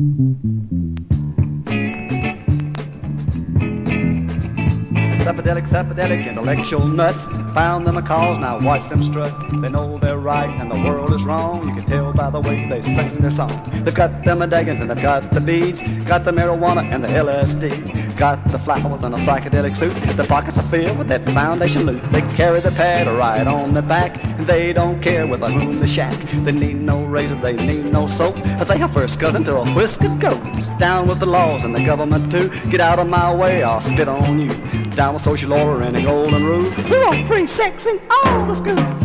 Mm-hmm. Psychedelic, psychedelic, intellectual nuts. Found them a cause, now watch them strut. They know they're right and the world is wrong. You can tell by the way they sing their song. They've got the medallions and they've got the beads. Got the marijuana and the LSD. Got the flowers and a psychedelic suit. The pockets are filled with that foundation loot. They carry the pad right on their back. They don't care with whom the shack. They need no razor, they need no soap. They are first cousin to a whiskered goat. Down with the laws and the government too. Get out of my way, I'll spit on you. Down with social order and a golden rule. We want free sex in all the schools.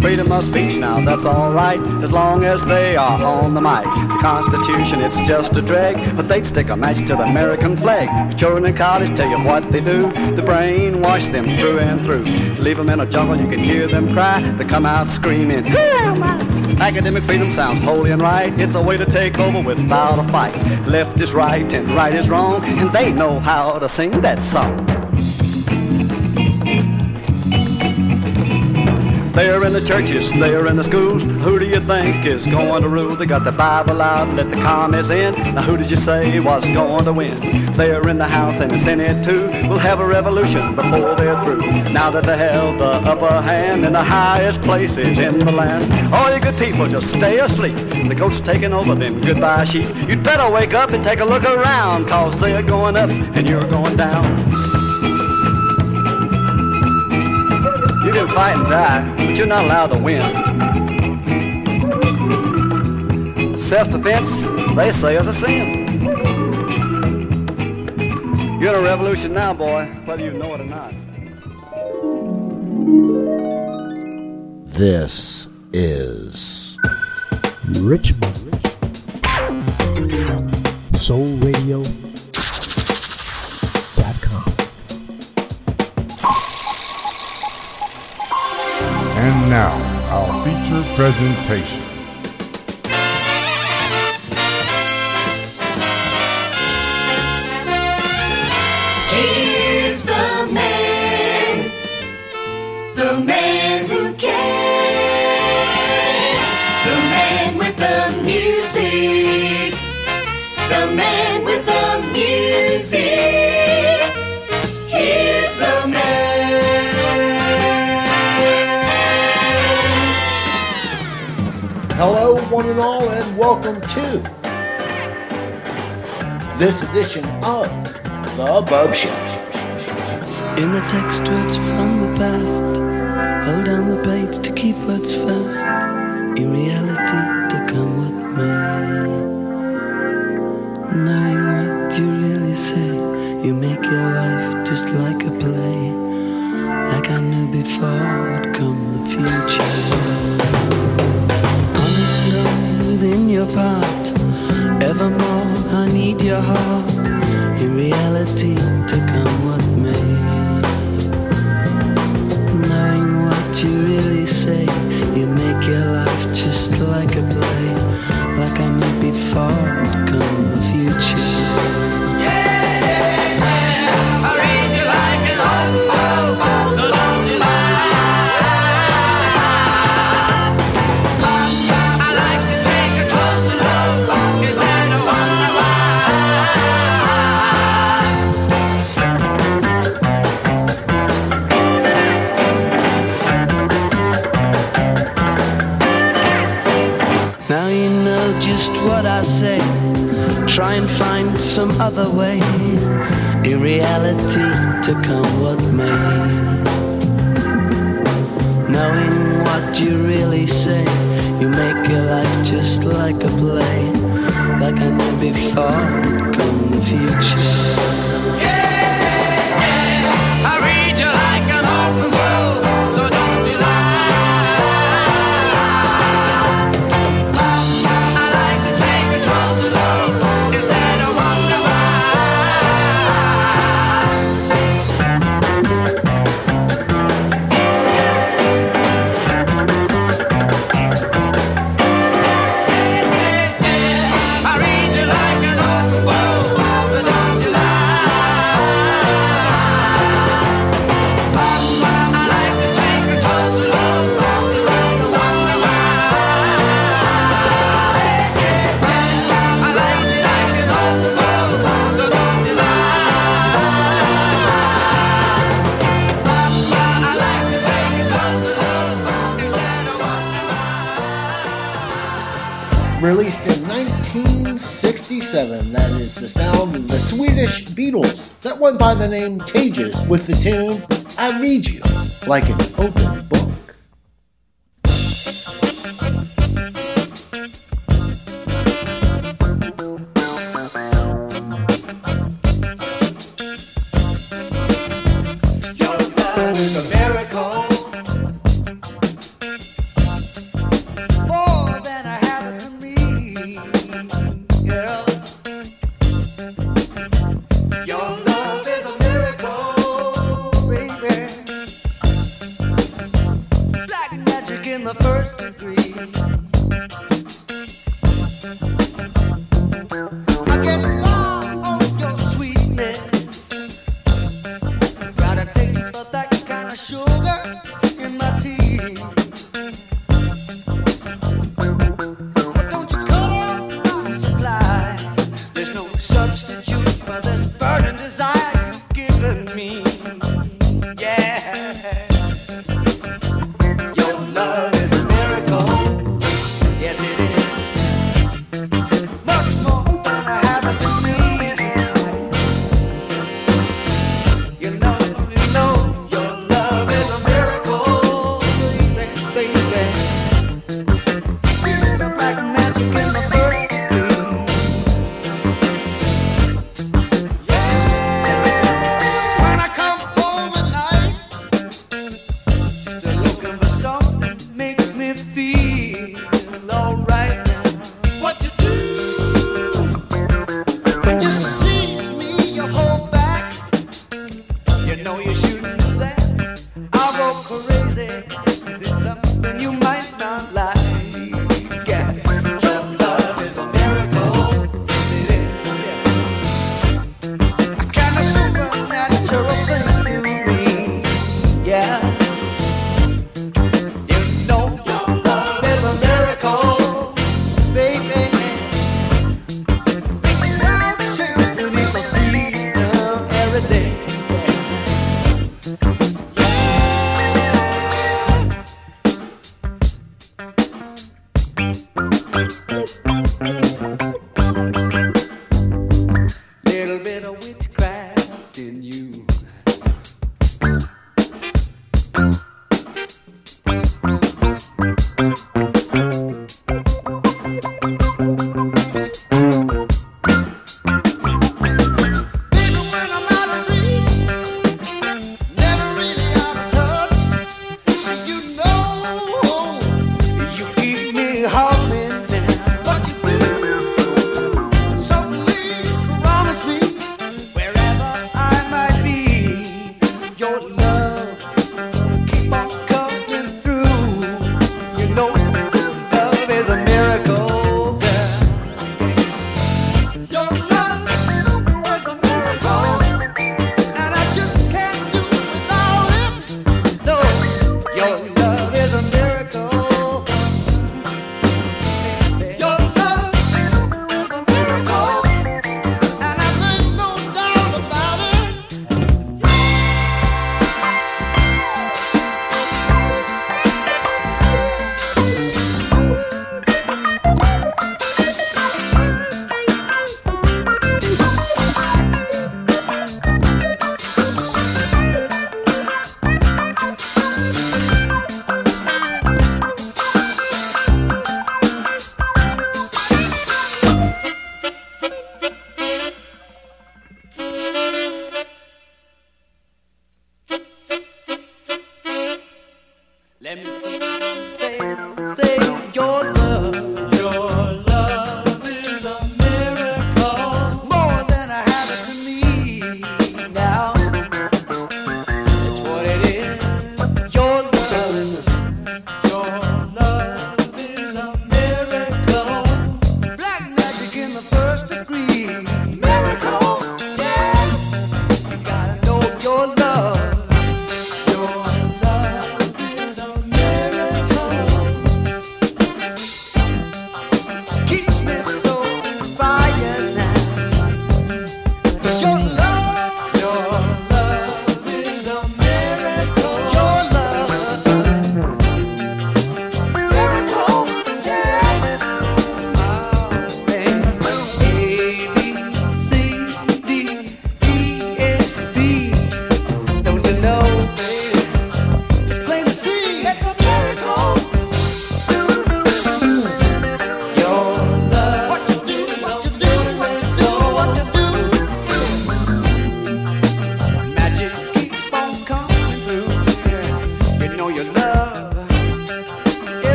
Freedom of speech now, that's alright, as long as they are on the mic. The Constitution, it's just a drag, but they'd stick a match to the American flag. Children in college tell you what they do, the brainwash them through and through. Leave them in a jungle, you can hear them cry, they come out screaming, Academic freedom sounds holy and right. It's a way to take over without a fight. Left is right and right is wrong, and they know how to sing that song. They're in the churches, they're in the schools. Who do you think is going to rule? They got the Bible out, let the commies in. Now who did you say was going to win? They're in the House and the Senate too. We'll have a revolution before they're through. Now that they held the upper hand in the highest places in the land. All you good people just stay asleep. The ghosts are taking over them goodbye sheep. You'd better wake up and take a look around, cause they're going up and you're going down. You can fight and die, but you're not allowed to win. Self-defense, they say, is a sin. You're in a revolution now, boy, whether you know it or not. This is Richmond Soul Radio now, our feature presentation. Here's the man, the man who can, the man with the music, the man with the music. One and all, and welcome to this edition of The Bopst Show. In the text words from the past, hold down the page to keep words first. In reality, to come with me. Knowing what you really say, you make your life just like a play. Like I knew before would come the future. Your part, evermore I need your heart. In reality, to come with me. Knowing what you really say, you make your life just like a play. Like I knew before other way. In reality, to come what may. Knowing what you really say, you make your life just like a play. Like I knew before, by the name Tages, with the tune I Read You Like an Open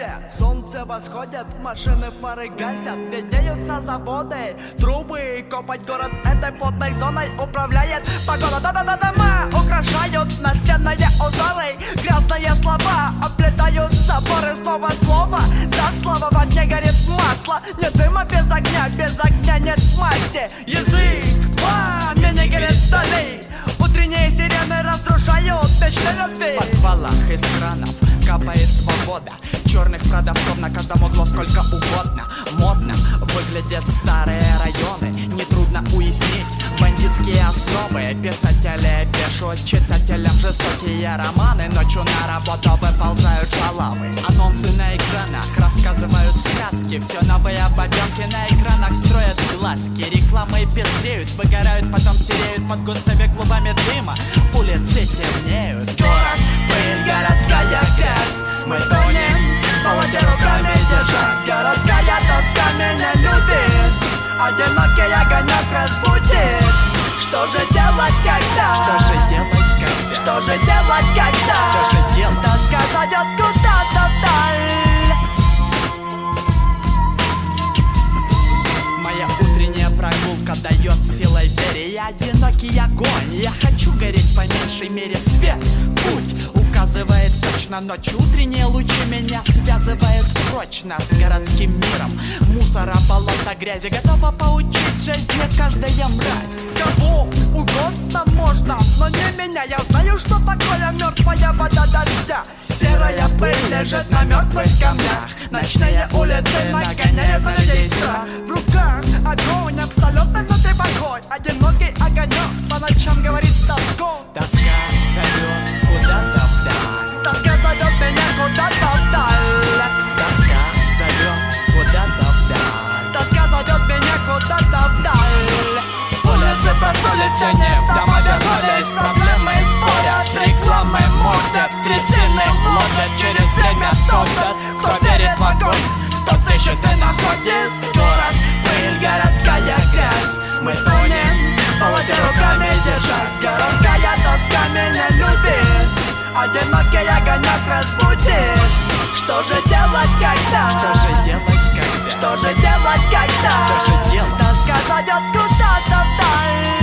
трассе Солнце восходит, машины фары гасят Виднеются заводы, трубы Копать город этой плотной зоной Управляет погода. Да-да-да, дома украшают настенные узоры Грязные слова оплетают заборы. Снова слово за слово В огне горит масло. Нет дыма без огня, без огня нет масти. Язык, подвалах из кранов капает свобода. Черных продавцов на каждом углу сколько угодно. Модно выглядят старые районы. Нетрудно уяснить бандитские основы. Писатели пишут читателям жестокие романы. Ночью на работу выползают шалавы. Анонсы на экранах рассказывают сказки. Все новые бабенки на экранах строят глазки. Рекламы пестреют, выгорают, потом сереют Под густыми клубами дыма. Улицы темнеют. Город, городская грязь Мы тонем, болоте руками держась Городская тоска меня любит Одинокий огонек разбудит Что же делать, когда? Что же делать, когда? Что же делать, когда? Что же делать? Тоска зовет куда-то вдаль Моя утренняя прогулка дает силой вере Я одинокий огонь, я хочу гореть по меньшей мере Свет, путь указывает точно Ночь утренние лучи меня связывают прочно С городским миром. Мусора, болота, грязи Готова поучить жизни каждая мразь. Кого угодно можно, но не меня. Я знаю, что такое мертвая вода дождя. Серая пыль лежит на мертвых камнях. Ночные улицы нагоняют на людей страх. В руках огонь, абсолютно внутри покой. Одинокий огонек по ночам говорит с тоской. Тоска зовет Тоска зовет меня куда-то вдаль Тоска зовет куда-то вдаль Тоска зовет меня куда-то вдаль Улицы проснулись тени, в дома вернулись Проблемы спорят, рекламы мордят Трясины ловят через время топят Кто верит в огонь, тот ищет и находит Город, пыль, городская грязь Мы тонем, в болоте руками держась любит Одинокий огонек разбудит Что же делать, когда? Что же делать, когда? Что же делать, когда? Что же делать? Тоска зовет куда-то вдаль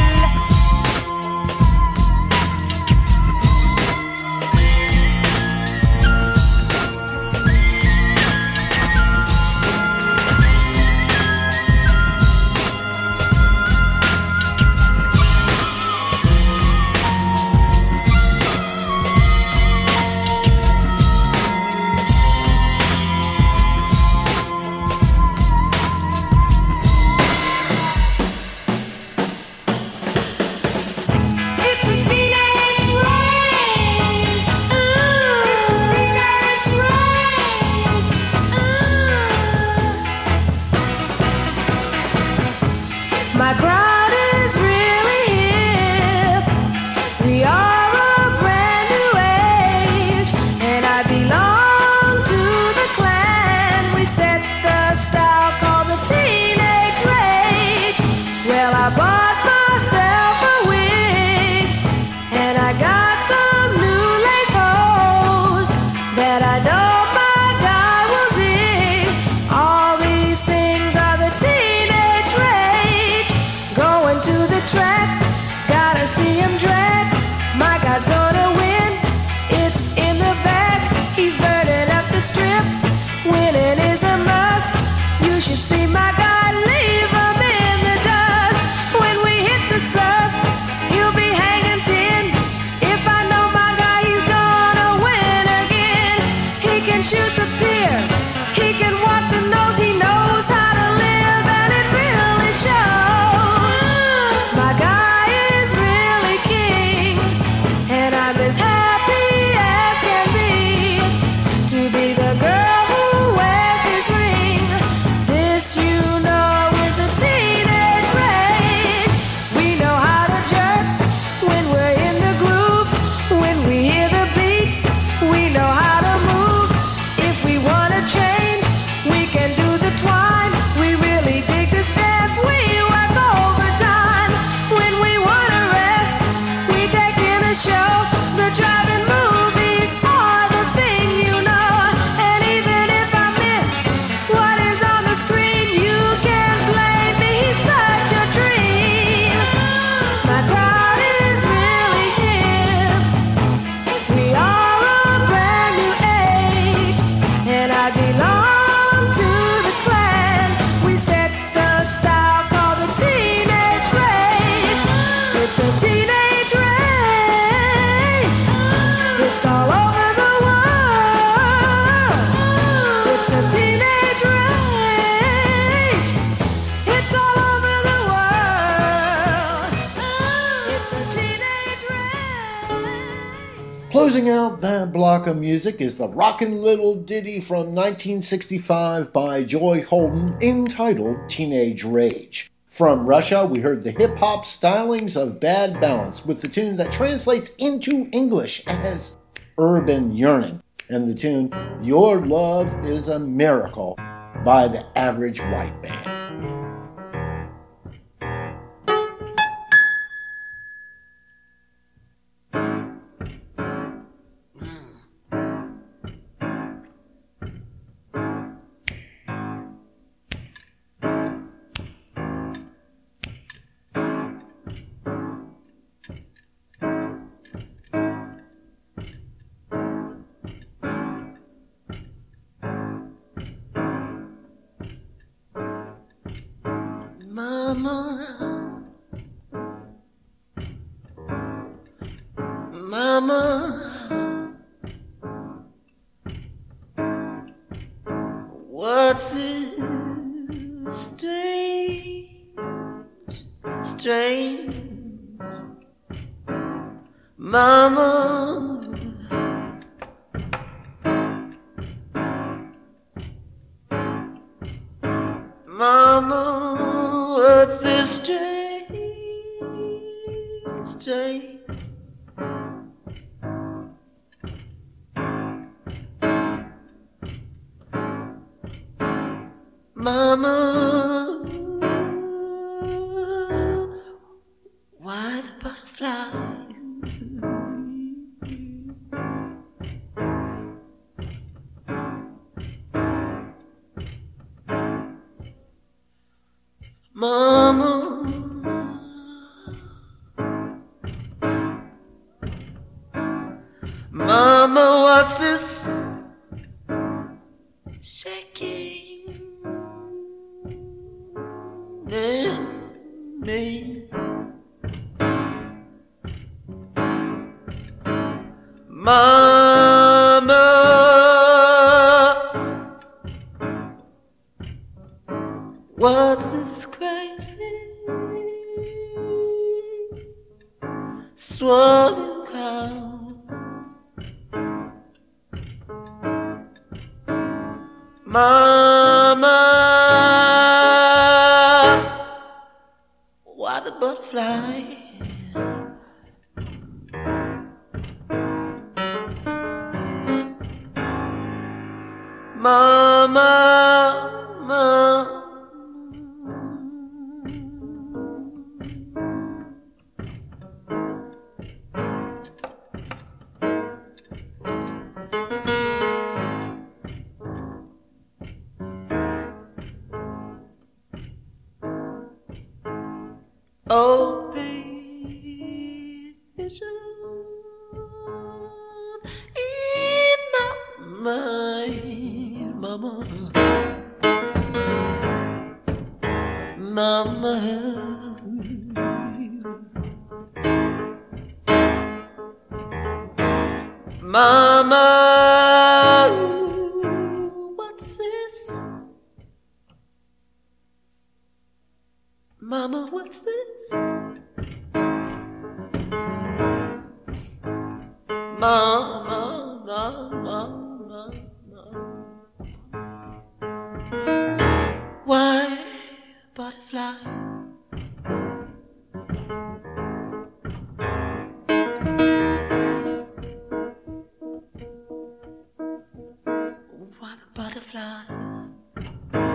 music is the rockin' little ditty from 1965 by Joy Holden entitled Teenage Rage. From Russia, we heard the hip hop stylings of Bad Balance with the tune that translates into English as Urban Yearning, and the tune Your Love is a Miracle by the Average White Band. Me? Mama, Why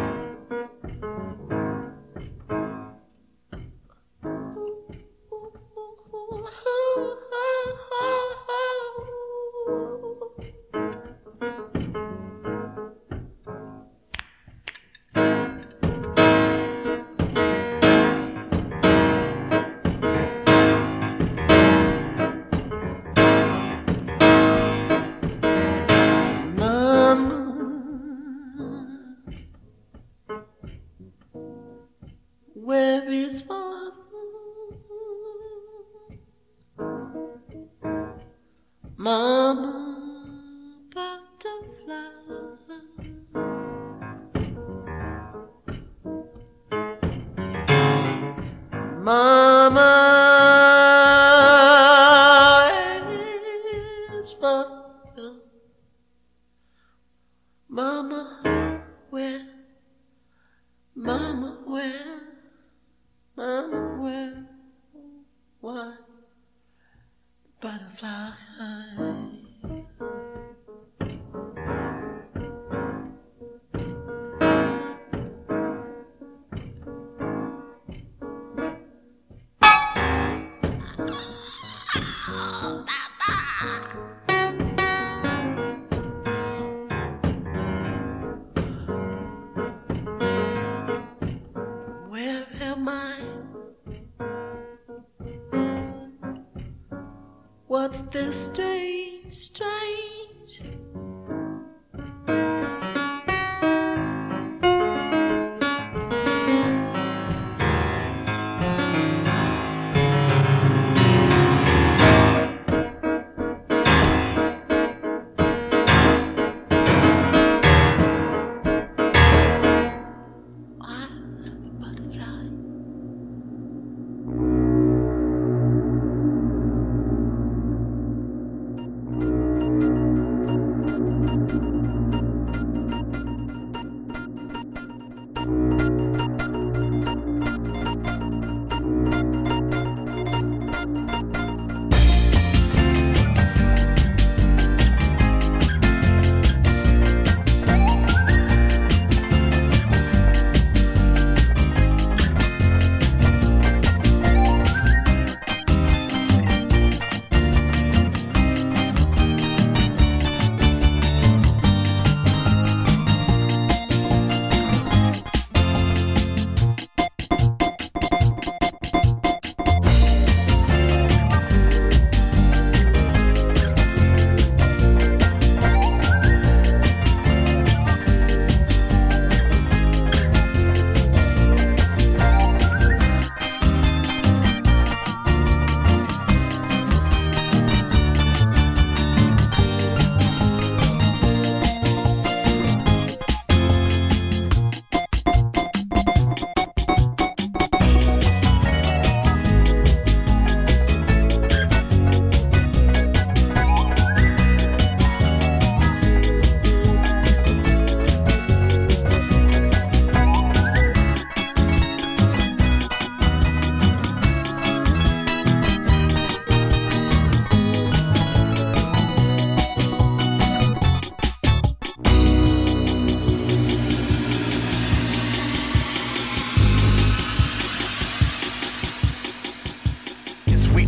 What's this strange,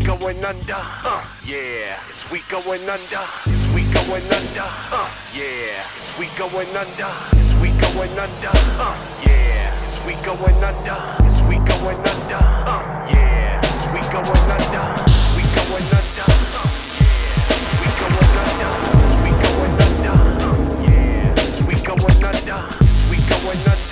going under? Uh, yeah. Is we going under? Is we going under? Uh, yeah. Is we going under? Is we going under? Uh, yeah. Is we going under? Is we going under? Uh, yeah. Is we going under? We going under? Uh, yeah. Is we going under? Is we going under? Uh, yeah. Is we going under? Is we going under?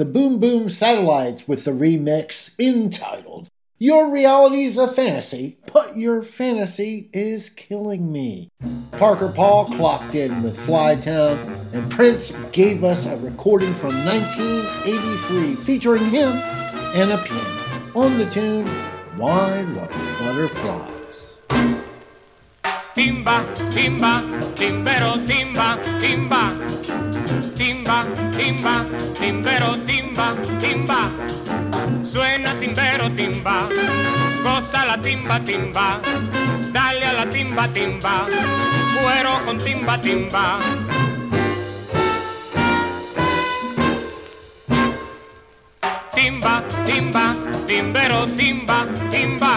the Boom Boom Satellites with the remix entitled Your Reality's a Fantasy, but Your Fantasy is Killing Me. Parker Paul clocked in with Flytown, and Prince gave us a recording from 1983 featuring him and a piano on the tune Why Love Butterflies. Timba, timba, timbero, timba, timba. timba, timba, timbero, timba, timba. Suena timbero, timba, cosa la timba, timba. Dale a la timba, timba, cuero con timba, timba. Timba, timba, timbero, timba, timba.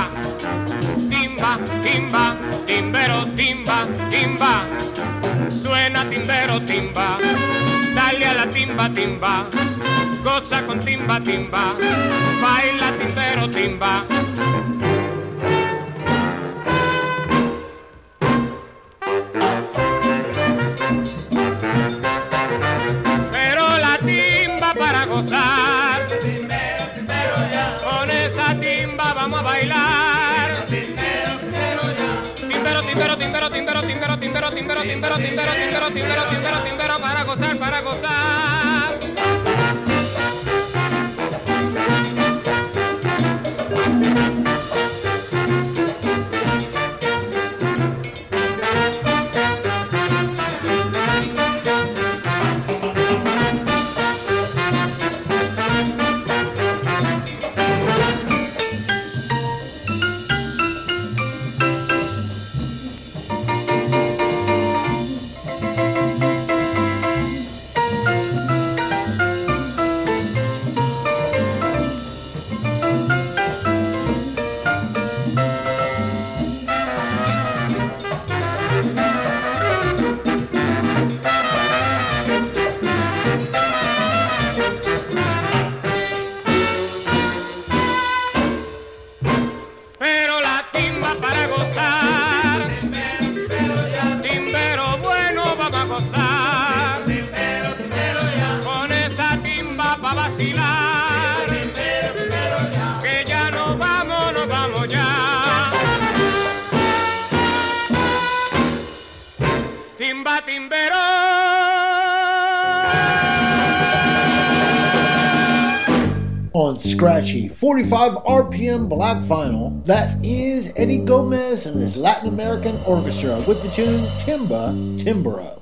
Timba, timba, timbero, timba, timba. Suena timbero, timba dale a la timba timba, goza con timba timba, baila timbero timba. timbero, timbero, timbero, timbero, timbero, timbero, timbero, para gozar, para gozar. Latin American Orchestra with the tune Timba Timbero.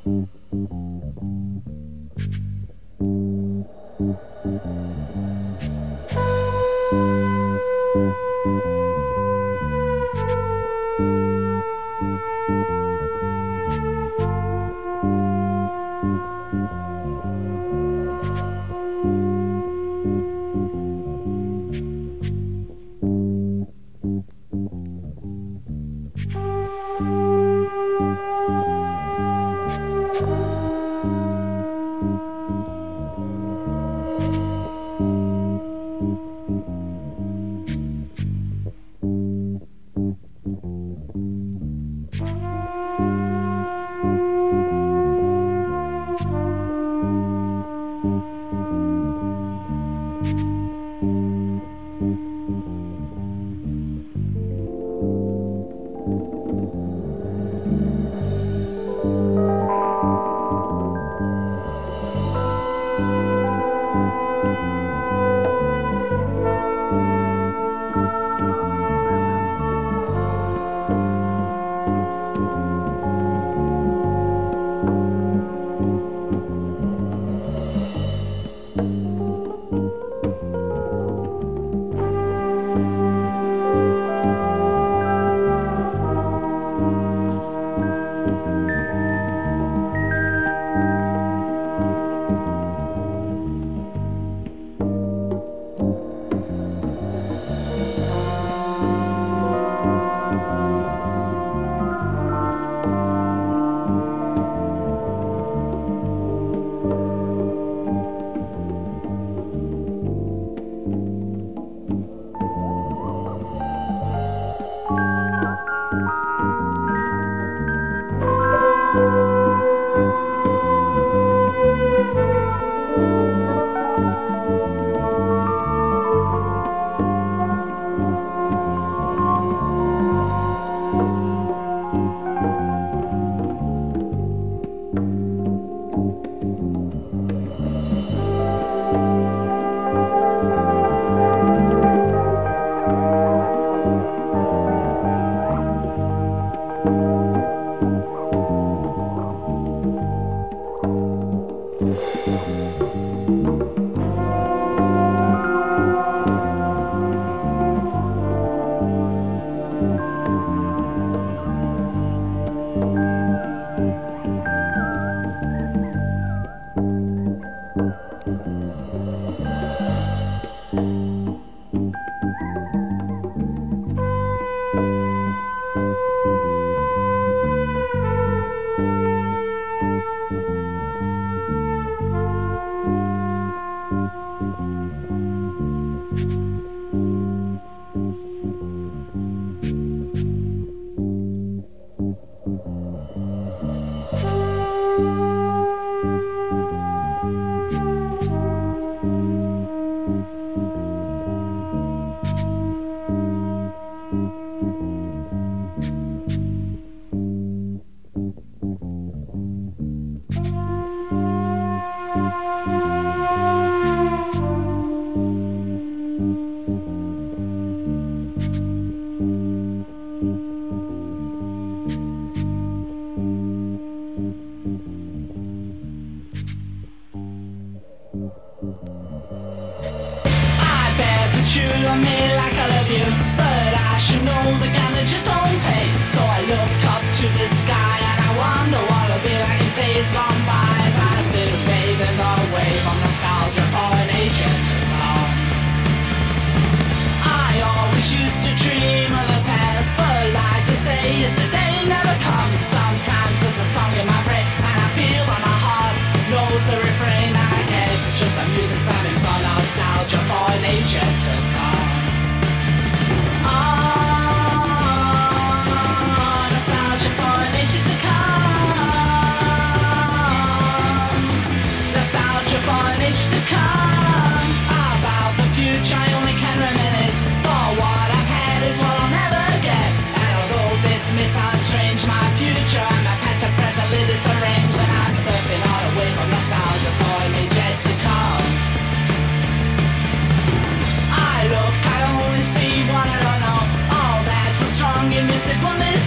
such a agent.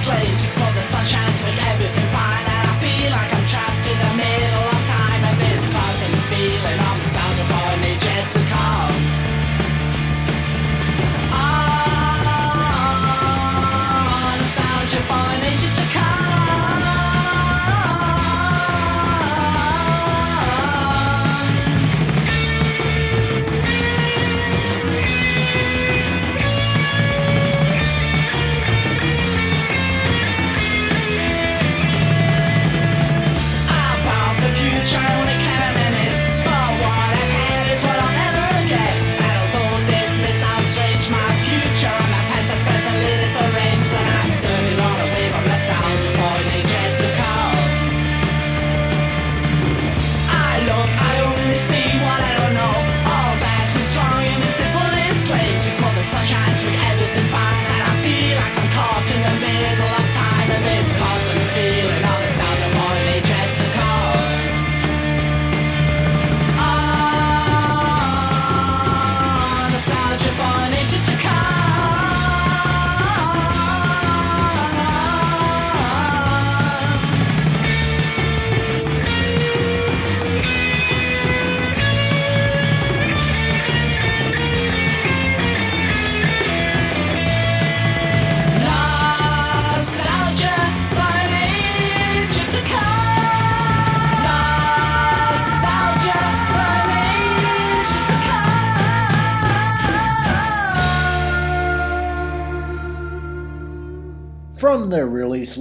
Invincible, slave. Explore the sunshine to make everything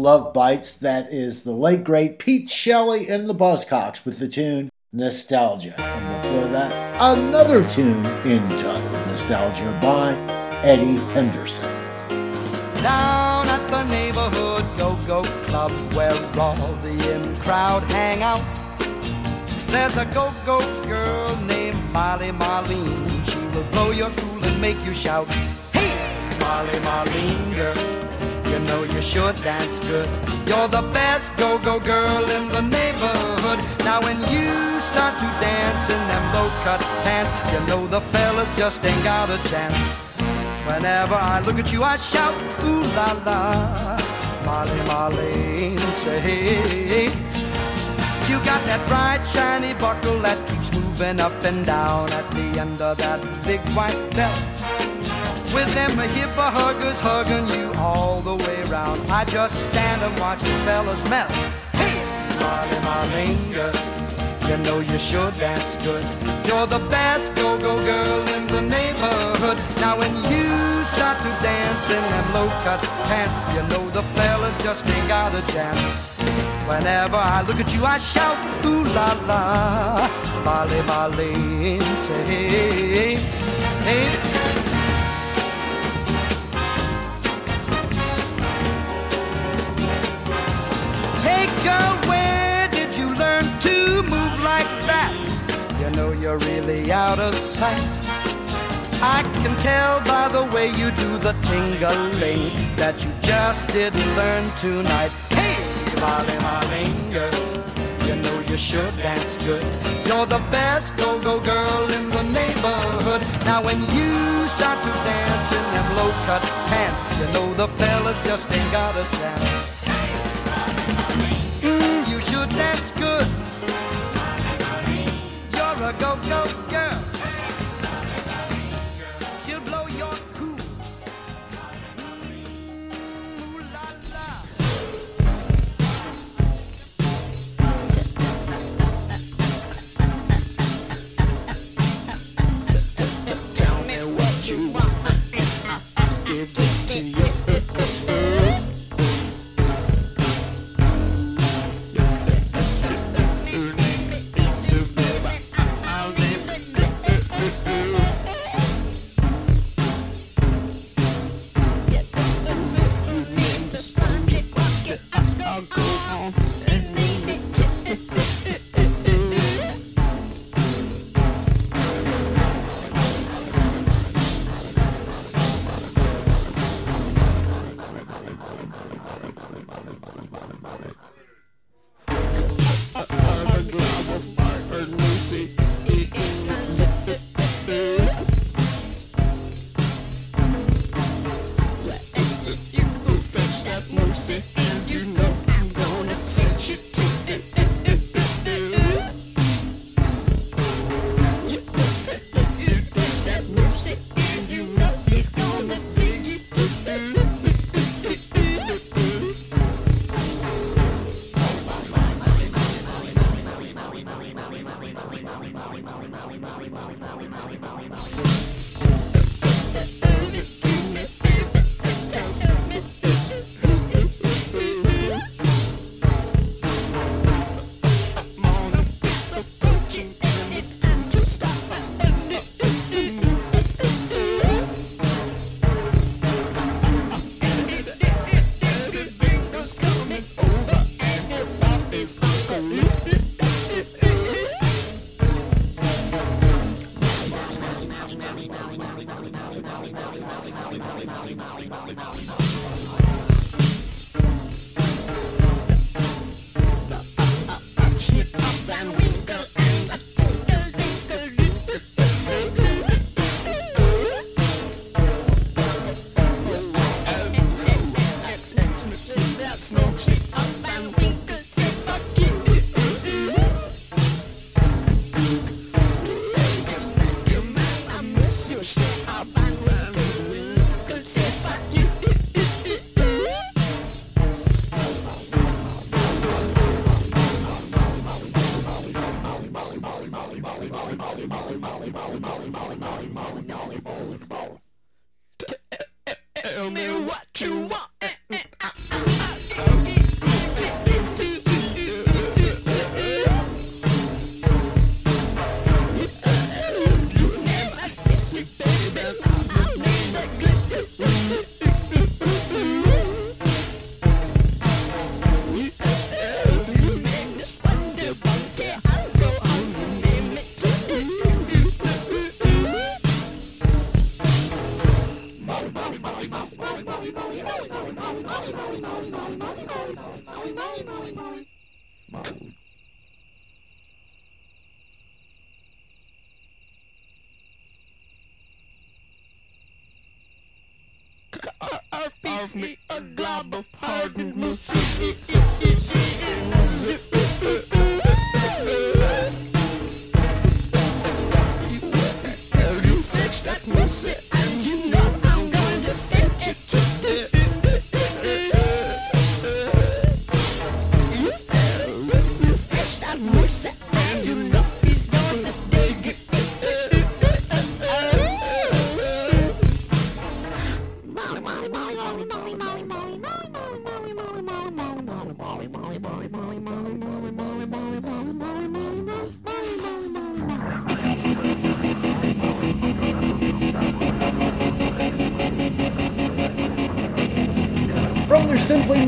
Love Bites, that is the late great Pete Shelley and the Buzzcocks with the tune Nostalgia. And before that, another tune entitled Nostalgia by Eddie Henderson. Down at the neighborhood go-go club where all the in crowd hang out. There's a go-go girl named Molly Marlene. She will blow your cool and make you shout, Hey, Molly Marlene girl, you know you sure dance good. You're the best go-go girl in the neighborhood. Now when you start to dance in them low-cut pants, you know the fellas just ain't got a chance. Whenever I look at you, I shout, ooh la la. Molly, Molly, say, hey. You got that bright, shiny buckle that keeps moving up and down at the end of that big white belt. With them hip huggers hugging you all the way round. I just stand and watch the fellas melt. Hey, Molly, girl. You know you sure dance good. You're the best go-go girl in the neighborhood. Now when you start to dance in them low-cut pants, you know the fellas just ain't got a chance. Whenever I look at you, I shout, ooh la la, Molly, Molly, say hey. Hey you're really out of sight. I can tell by the way you do the tingling that you just didn't learn tonight. Hey, Molly Marlinger, you know you sure dance good. You're the best go-go girl in the neighborhood. Now when you start to dance in them low-cut pants, you know the fellas just ain't got a chance. Mm, you should dance good. A go-go girl.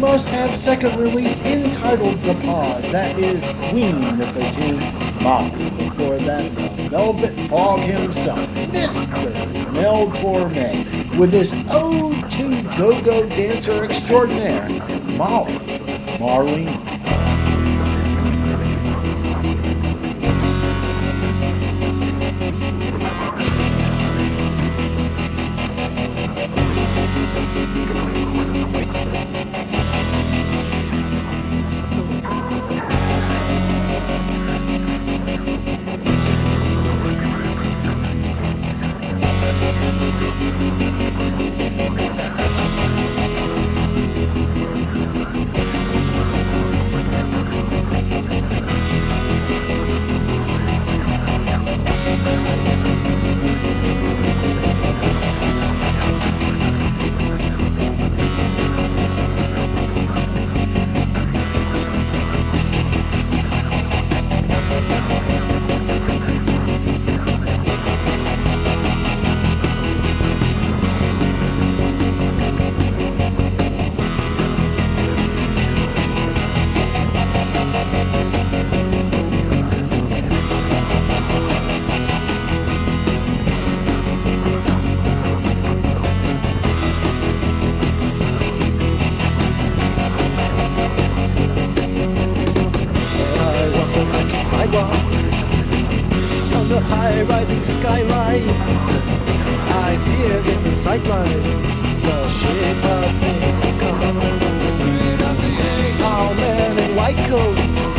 Must have second release entitled The Pod, that is Ween with the tune Molly. Before that, the Velvet Fog himself, Mr. Mel Tormé, with his ode to go go dancer extraordinaire, Molly Marlene. cyclones, the shape of things to come. Spirit of the egg. All men in white coats,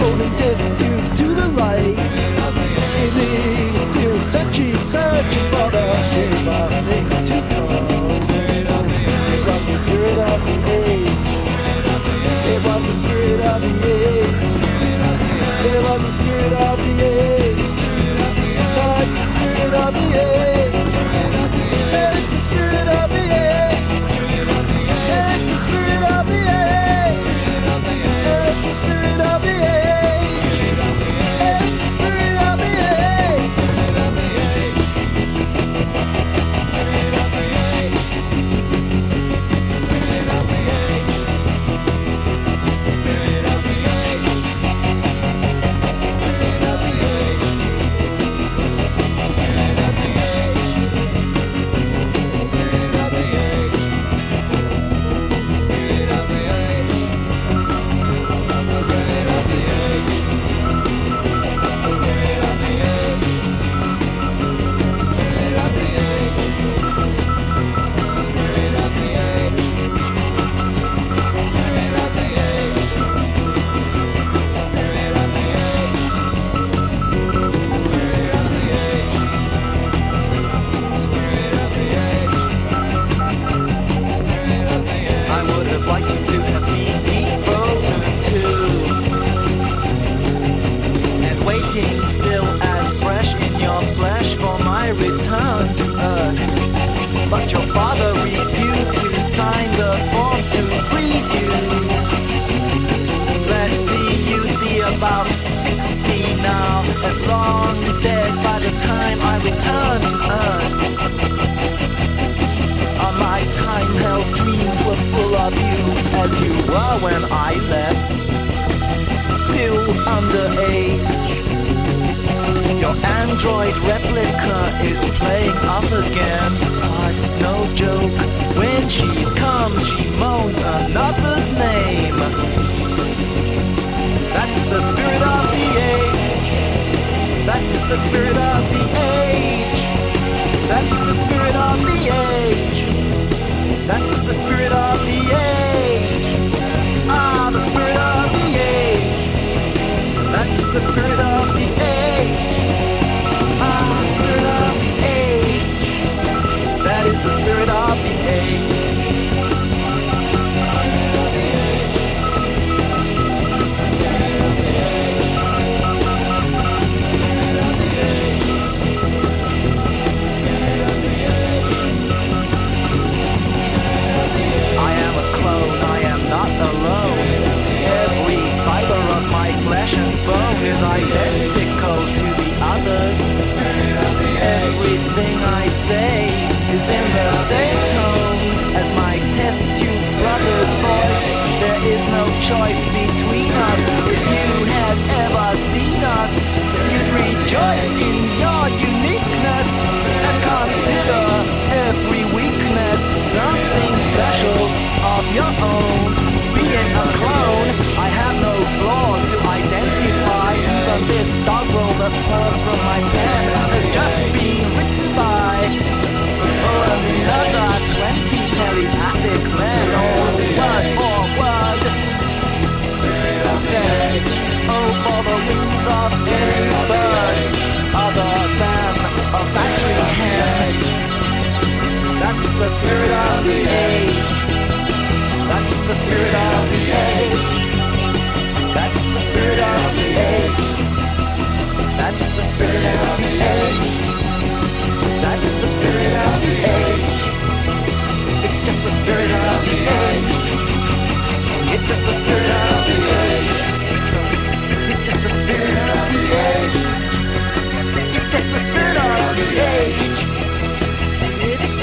holding test tubes to the light. It leaves still searching, searching for the shape of things to come. It was the spirit of the AIDS. It was the spirit of the AIDS. It was the spirit of the AIDS. is of the air.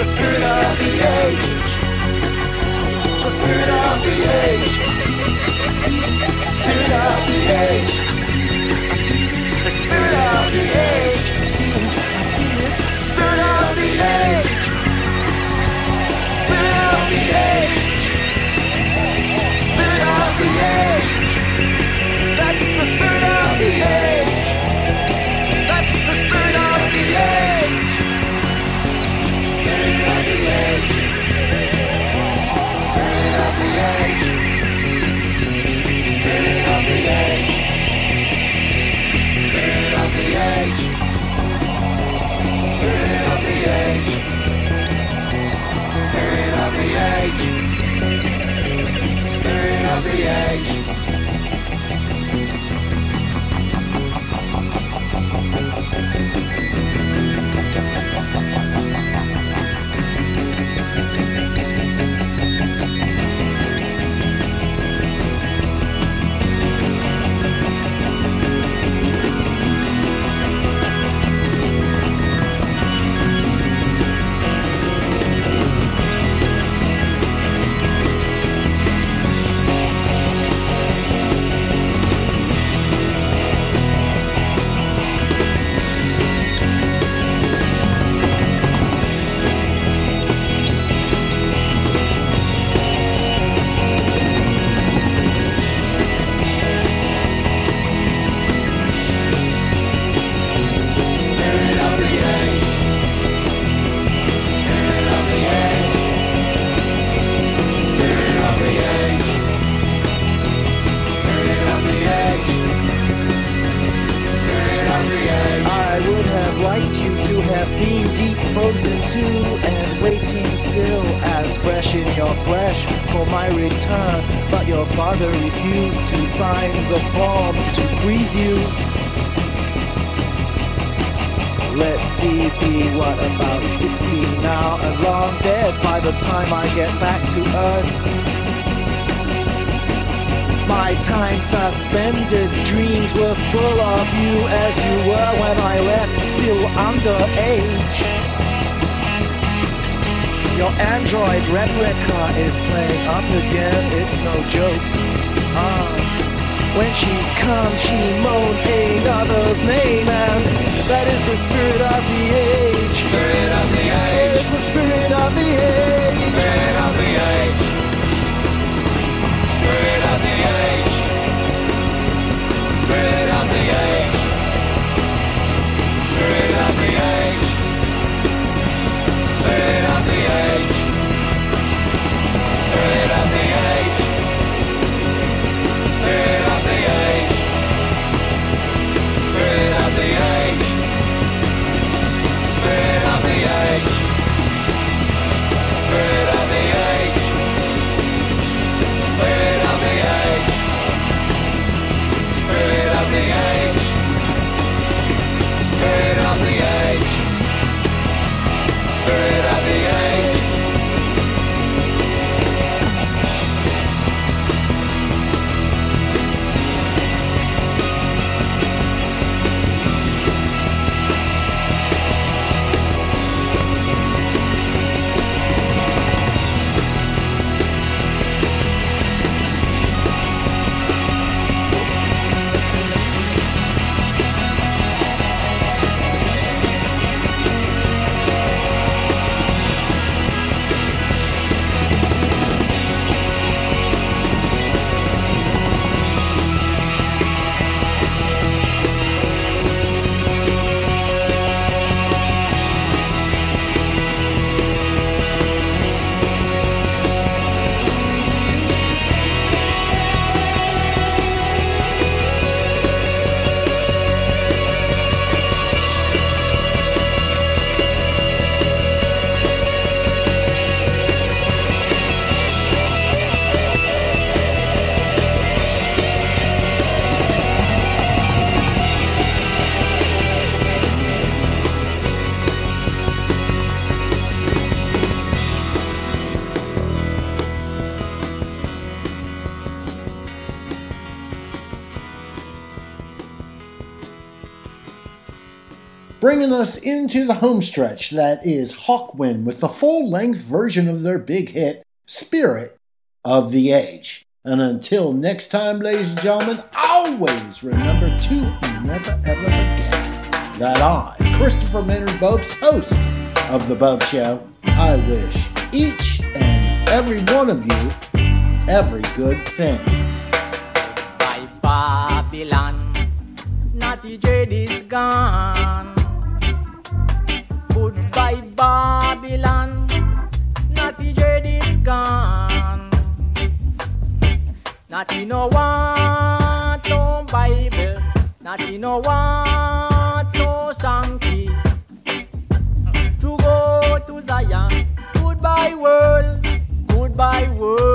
spirit of the age. It's the spirit of the age. Spirit of the age. The spirit of the age. Spirit of the age. Spirit of the age. Spirit of the age. That's the spirit of the age. Spirit of the age. Frozen too and waiting still as fresh in your flesh for my return. But your father refused to sign the forms to freeze you. Let's see, be what about 60 now and long dead by the time I get back to Earth. My time suspended dreams were full of you as you were when I left, still underage. Your android replica is playing up again, it's no joke. Ah. When she comes, she moans another's name, and that is the spirit of the age. Spirit of the age. It's the spirit of the age. Spirit of the age. Spirit of the age. Spirit of the age. Spirit of the age. Spirit of the age. Spirit of the age. Spirit Spirit at the end. Bringing us into the homestretch that is Hawkwind with the full length version of their big hit, Spirit of the Age. And until next time, ladies and gentlemen, always remember to never ever forget that I, Christopher Maynard Bopst, host of The Bopst Show, I wish each and every one of you every good thing. By Babylon, Natty Jade is gone. Goodbye Babylon, Natty Jade is gone. Natty no want no Bible, Natty no want no Sankey. To go to Zion, goodbye world, goodbye world,